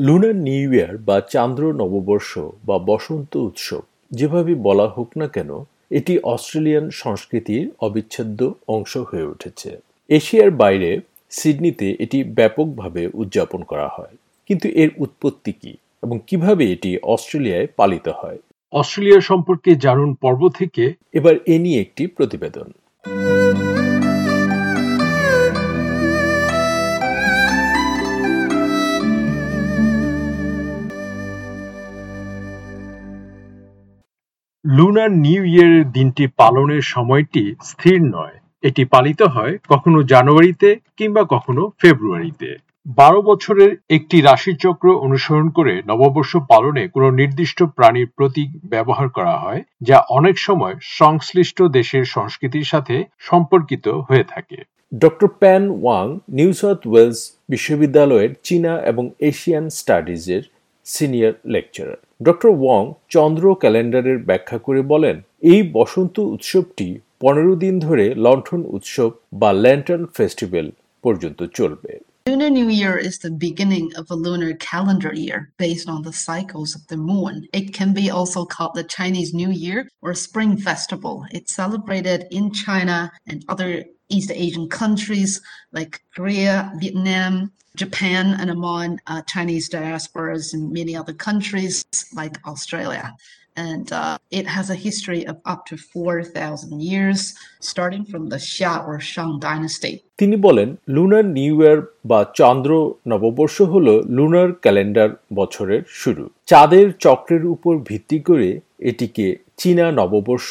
Lunar new year বা চান্দ্র নববর্ষ বা বসন্ত উৎসব যেভাবে বলা হোক না কেন এটি অস্ট্রেলিয়ান সংস্কৃতির অবিচ্ছেদ্য অংশ হয়ে উঠেছে। এশিয়ার বাইরে সিডনিতে এটি ব্যাপকভাবে উদযাপন করা হয়। কিন্তু এর উৎপত্তি কি এবং কীভাবে এটি অস্ট্রেলিয়ায় পালিত হয়? অস্ট্রেলিয়া সম্পর্কে জানুন পর্ব থেকে। এবার এ নিয়ে একটি প্রতিবেদন। লুনার নিউ ইয়ারের দিনটি পালনের সময়টি স্থির নয়। এটি পালিত হয় কখনো জানুয়ারিতে কিংবা কখনো ফেব্রুয়ারিতে। বারো বছরের একটি রাশিচক্র অনুসরণ করে নববর্ষ পালনে কোনো নির্দিষ্ট প্রাণীর প্রতীক ব্যবহার করা হয়, যা অনেক সময় সংশ্লিষ্ট দেশের সংস্কৃতির সাথে সম্পর্কিত হয়ে থাকে। Doctor Pan Wang, New South Wales বিশ্ববিদ্যালয়ের চীনা এবং এশিয়ান স্টাডিজের সিনিয়র লেকচারার। ডক্টর ওয়াং চন্দ্র ক্যালেন্ডারের ব্যাখ্যা করে বলেন এই বসন্ত উৎসবটি পনেরো দিন ধরে লণ্ঠন উৎসব বা ল্যান্টার্ন ফেস্টিভ্যাল পর্যন্ত চলবে Lunar New Year is the beginning of a lunar calendar year based on the cycles of the moon. It can be also called the Chinese New Year or Spring Festival. It's celebrated in China and other East Asian countries like Korea, Vietnam, Japan, and among uh, Chinese diasporas in many other countries like Australia. and uh, it has a history of up to 4,000 years, starting from the Xia or Shang dynasty. তিনি বলেন lunar new year বা চন্দ্র নববর্ষ হল lunar calendar বছরের শুরু চাঁদের চক্রের উপর ভিত্তি করে এটিকে চীনা নববর্ষ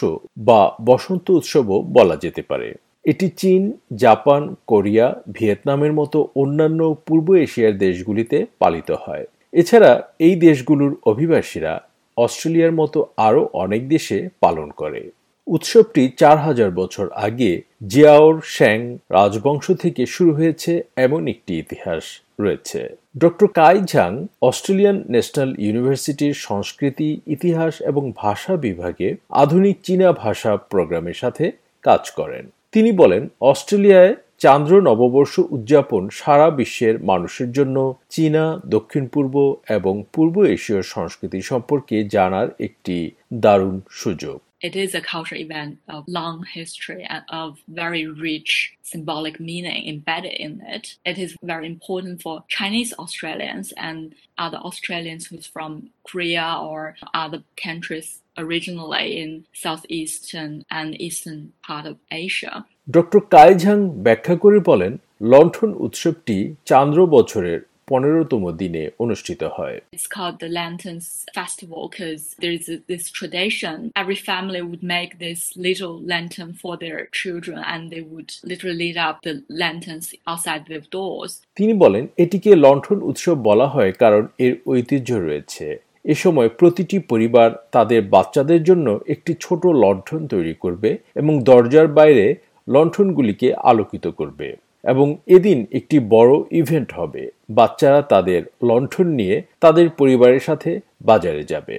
বা বসন্ত উৎসবও বলা যেতে পারে এটি চীন, জাপান, কোরিয়া, ভিয়েতনামের মতো অন্যান্য পূর্ব এশিয়ার দেশগুলিতে পালিত হয়। এছাড়া এই দেশগুলোর অভিবাসীরা অস্ট্রেলিয়ার মতো আরও অনেক দেশে পালন করে। উৎসবটি চার হাজার বছর আগে জিয়াওর শ্যাং রাজবংশ থেকে শুরু হয়েছে এমন একটি ইতিহাস রয়েছে। Doctor Kai Zhang Australian national ইউনিভার্সিটির সংস্কৃতি, ইতিহাস এবং ভাষা বিভাগে আধুনিক চীনা ভাষা প্রোগ্রামের সাথে কাজ করেন। তিনি বলেন, অস্ট্রেলিয়ায় চান্দ্র নববর্ষ উদযাপন সারা বিশ্বের মানুষের জন্য চীনা, দক্ষিণ পূর্ব এবং পূর্ব এশীয় সংস্কৃতি সম্পর্কে জানার একটি দারুণ সুযোগ। It is a cultural event of long history and of very rich symbolic meaning embedded in it. It is very important for Chinese Australians and other Australians who's from Korea or other countries originally in southeastern and eastern part of Asia. Doctor Kaizhang ব্যাখ্যা করে বলেন লণ্ঠন উৎসবটি চান্দ্র বছরের পনেরোতম দিনে অনুষ্ঠিত হয় It's called the Lanterns Festival because there is this tradition. Every family would make this little lantern for their children and they would literally lit up the lanterns outside their doors. তিনি বলেন এটিকে লণ্ঠন উৎসব বলা হয় কারণ এর ঐতিহ্য রয়েছে এ সময় প্রতিটি পরিবার তাদের বাচ্চাদের জন্য একটি ছোট লণ্ঠন তৈরি করবে এবং দরজার বাইরে লণ্ঠনগুলিকে আলোকিত করবে এবং এদিন একটি বড় ইভেন্ট হবে বাচ্চারা তাদের লণ্ঠন নিয়ে তাদের পরিবারের সাথে বাজারে যাবে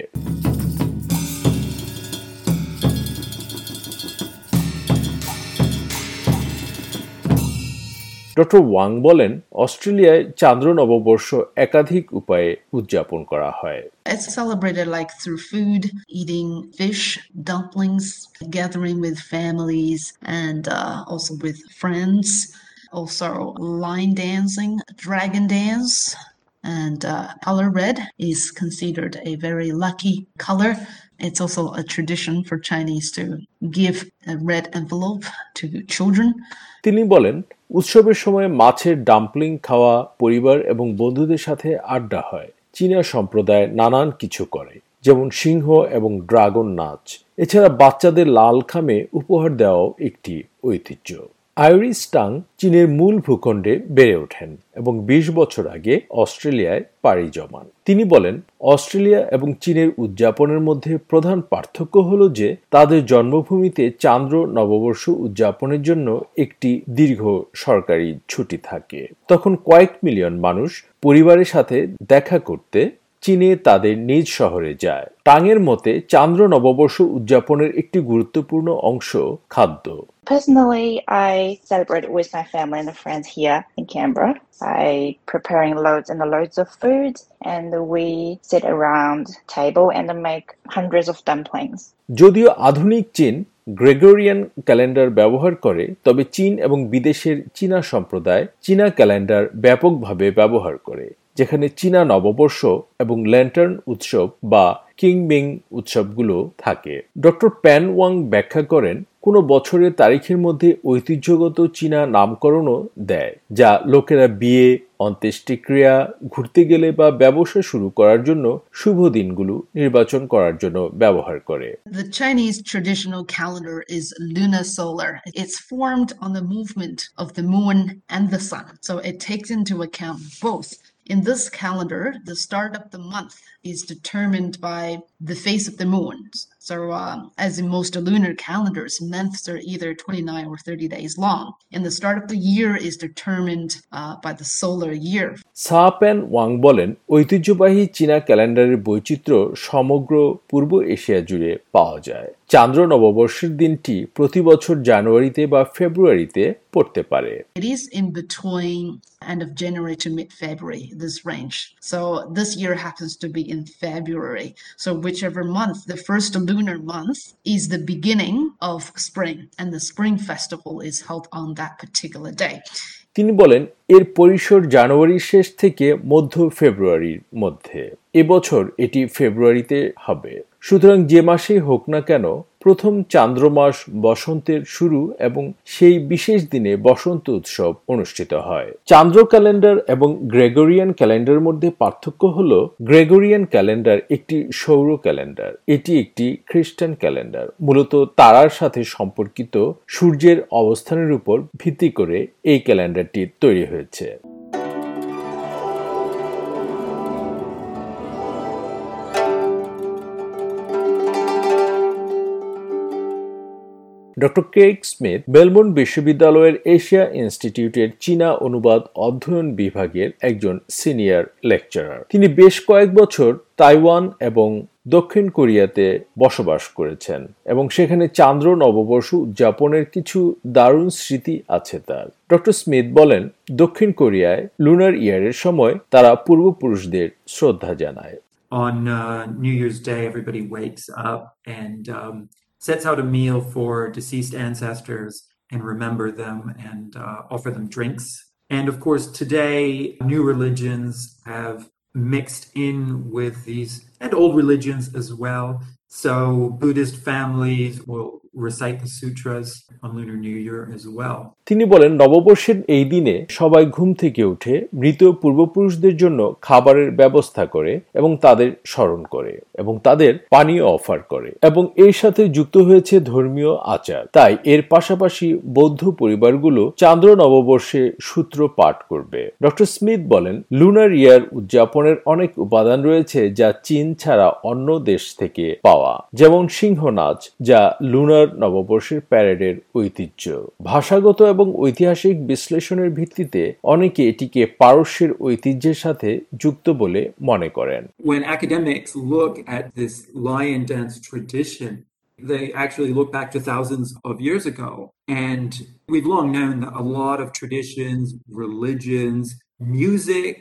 ডক্টর ওয়াং বলেন অস্ট্রেলিয়ায় চান্দ্র নববর্ষ একাধিক উপায়ে উদযাপন করা হয় It's celebrated like through food, eating fish, dumplings, gathering with families, and uh, also with friends. Also, line dancing, dragon dance, and uh, color red is considered a very lucky color. It's also a tradition for Chinese to give a red envelope to children. তিনি বলেন উৎসবের সময় মাছের dumpling খাওয়া পরিবার এবং বন্ধুদের সাথে আড্ডা হয় চীনা সম্প্রদায় নানান কিছু করে যেমন সিংহ এবং ড্রাগন নাচ এছাড়া বাচ্চাদের লাল খামে উপহার দেওয়াও একটি ঐতিহ্য আইরিস টাং চীনের মূল ভূখণ্ডে বেড়ে ওঠেন এবং ২০ বছর আগে অস্ট্রেলিয়ায় পাড়ি জমান। তিনি বলেন, অস্ট্রেলিয়া এবং চীনের উদযাপনের মধ্যে প্রধান পার্থক্য হল যে, তাদের জন্মভূমিতে চান্দ্র নববর্ষ উদযাপনের জন্য একটি দীর্ঘ সরকারি ছুটি থাকে। তখন কয়েক মিলিয়ন মানুষ পরিবারের সাথে দেখা করতে চীনে তাদের নিজ শহরে যায় টাংয়ের মতে চান্দ্র নববর্ষ উদযাপনের একটি গুরুত্বপূর্ণ অংশ খাদ্য Personally, I celebrate with my family and friends here in Canberra by preparing loads and loads of food, and we sit around table and make hundreds of dumplings. যদিও আধুনিক চীন গ্রেগরিয়ান ক্যালেন্ডার ব্যবহার করে তবে চীন এবং বিদেশের চীনা সম্প্রদায় চীনা ক্যালেন্ডার ব্যাপকভাবে ব্যবহার করে যেখানে চীনা নববর্ষ এবং ল্যান্টার্ন উৎসব বা কিংবিং উৎসবগুলো থাকে ডক্টর প্যান ওয়াং ব্যাখ্যা করেন, কোনো বছরের তারিখের মধ্যে ঐতিহ্যগত চীনা নামকরণও দেয়, যা লোকেরা বিয়ে, অন্ত্যেষ্টিক্রিয়া, ঘুরতে গেলে বা ব্যবসা শুরু করার জন্য শুভ দিনগুলো নির্বাচন করার জন্য ব্যবহার করে The Chinese traditional calendar is lunar solar. It's formed on the movement of the moon and the sun. So it takes into account both In this calendar, the start of the month is determined by the phase of the moon. So, uh, as in most lunar calendars, months are either 29 or 30 days long. And the start of the year is determined uh, by the solar year. সাপেন Wang বলেন ঐতিহ্যবাহী চীনা ক্যালেন্ডারের বৈচিত্র্য সমগ্র পূর্ব Asia জুড়ে পাওয়া যায় চান্দ্র নববর্ষের দিনটি প্রতি বছর জানুয়ারিতে বা ফেব্রুয়ারিতে পড়তে পারে। It is in between end of January to February this range so this year happens to be in February so whichever month first lunar month is the beginning of spring and the spring festival is held on that particular day তিনি বলেন এর পরিসর জানুয়ারির শেষ থেকে মধ্য ফেব্রুয়ারির মধ্যে। এবছর এটি ফেব্রুয়ারিতে হবে। সুতরাং যে মাসেই হোক না কেন, প্রথম চান্দ্রমাস বসন্তের শুরু এবং সেই বিশেষ দিনে বসন্ত উৎসব অনুষ্ঠিত হয়। চান্দ্র ক্যালেন্ডার এবং গ্রেগরিয়ান ক্যালেন্ডার মধ্যে পার্থক্য হল, গ্রেগরিয়ান ক্যালেন্ডার একটি সৌর ক্যালেন্ডার, এটি একটি খ্রিস্টান ক্যালেন্ডার। মূলত তারার সাথে সম্পর্কিত সূর্যের অবস্থানের উপর ভিত্তি করে এই ক্যালেন্ডারটি তৈরি হয়েছে। ডক্টর কেক স্মিথ মেলবোর্ন বিশ্ববিদ্যালয়ের এশিয়া ইনস্টিটিউটের চীনা অনুবাদ অধ্যয়ন বিভাগের একজন সিনিয়র লেকচারার। তিনি বেশ কয়েক বছর তাইওয়ান এবং দক্ষিণ কোরিয়াতে বসবাস করেছেন এবং সেখানে চান্দ্র নববর্ষ উদযাপনের কিছু দারুণ স্মৃতি আছে তার। ডক্টর স্মিথ বলেন দক্ষিণ কোরিয়ায় লুনার ইয়ারের সময় তারা পূর্বপুরুষদের শ্রদ্ধা জানায়। On uh, New Year's Day, everybody wakes up and um, sets out a meal for deceased ancestors and remember them and uh, offer them drinks. And of course, today, new religions have mixed in with these and old religions as well. So Buddhist families will তিনি বলেন, নববর্ষের এই দিনে সবাই ঘুম থেকে উঠে মৃত পূর্বপুরুষদের জন্য খাবারের ব্যবস্থা করে এবং তাদের স্মরণ করে এবং তাদের পানীয় অফার করে এবং এর সাথে যুক্ত হয়েছে ধর্মীয় আচার। তাই এর পাশাপাশি বৌদ্ধ পরিবারগুলো চান্দ্র নববর্ষে সূত্র পাঠ করবে। ডক্টর স্মিথ বলেন লুনার ইয়ার উদযাপনের অনেক উপাদান রয়েছে যা চীন ছাড়া অন্য দেশ থেকে পাওয়া। যেমন সিংহ নাচ যা লুনার বাংলার নববর্ষের প্যারেডের ঐতিহ্য ভাষাগত এবং ঐতিহাসিক বিশ্লেষণের ভিত্তিতে অনেকে এটিকে পারস্যের ঐতিহ্যের সাথে যুক্ত বলে মনে করেন When academics look at this lion dance tradition they actually look back to thousands of years ago. And we've long known that a lot of traditions, religions, music,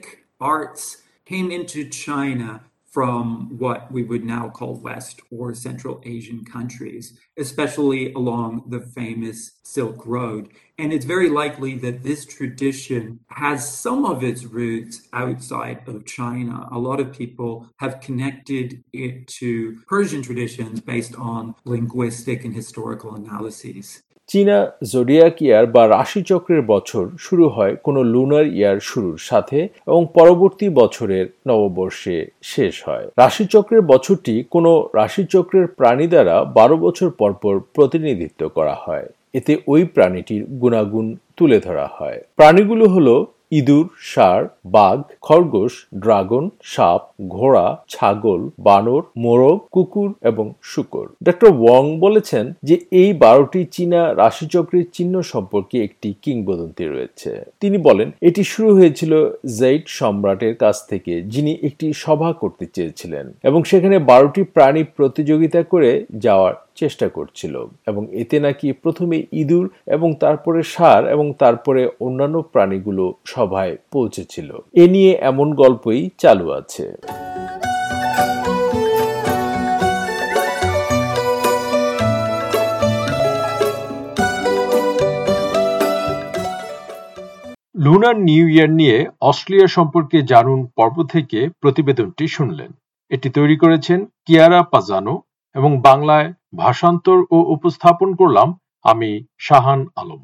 arts came into China from what we would now call West or Central Asian countries, especially along the famous Silk Road. And it's very likely that this tradition has some of its roots outside of China. A lot of people have connected it to Persian traditions based on linguistic and historical analyses. চীনা zodiac year বা রাশিচক্রের বছর শুরু হয় কোনো lunar ইয়ার শুরুর সাথে এবং পরবর্তী বছরের নববর্ষে শেষ হয়। রাশিচক্রের বছরটি কোনো রাশিচক্রের প্রাণী দ্বারা বারো বছর পরপর প্রতিনিধিত্ব করা হয়। এতে ওই প্রাণীটির গুণাগুণ তুলে ধরা হয়। প্রাণীগুলো হলো ইঁদুর, ষাঁড়, বাঘ, খরগোশ, ড্রাগন, সাপ, ঘোড়া, ছাগল, বানর, মোরগ, কুকুর এবং শুকর। ডক্টর ওয়াং বলেছেন যে এই বারোটি চীনা রাশিচক্রের চিহ্ন সম্পর্কে একটি কিংবদন্তি রয়েছে। তিনি বলেন, এটি শুরু হয়েছিল জেইট সম্রাটের কাছ থেকে, যিনি একটি সভা করতে চেয়েছিলেন এবং সেখানে বারোটি প্রাণী প্রতিযোগিতা করে যাওয়ার চেষ্টা করছিল এবং এতে নাকি প্রথমে ইঁদুর এবং তারপরে সার এবং তারপরে অন্যান্য প্রাণীগুলো সভায় পৌঁছেছিল। এ নিয়ে এমন গল্পই চালু আছে। লুনার নিউ ইয়ার নিয়ে অস্ট্রেলিয়া সম্পর্কে জানুন পর্ব থেকে প্রতিবেদনটি শুনলেন। এটি তৈরি করেছেন কিয়ারা পাজানো এবং বাংলায় ভাষান্তর ও উপস্থাপন করলাম আমি শাহান আলম।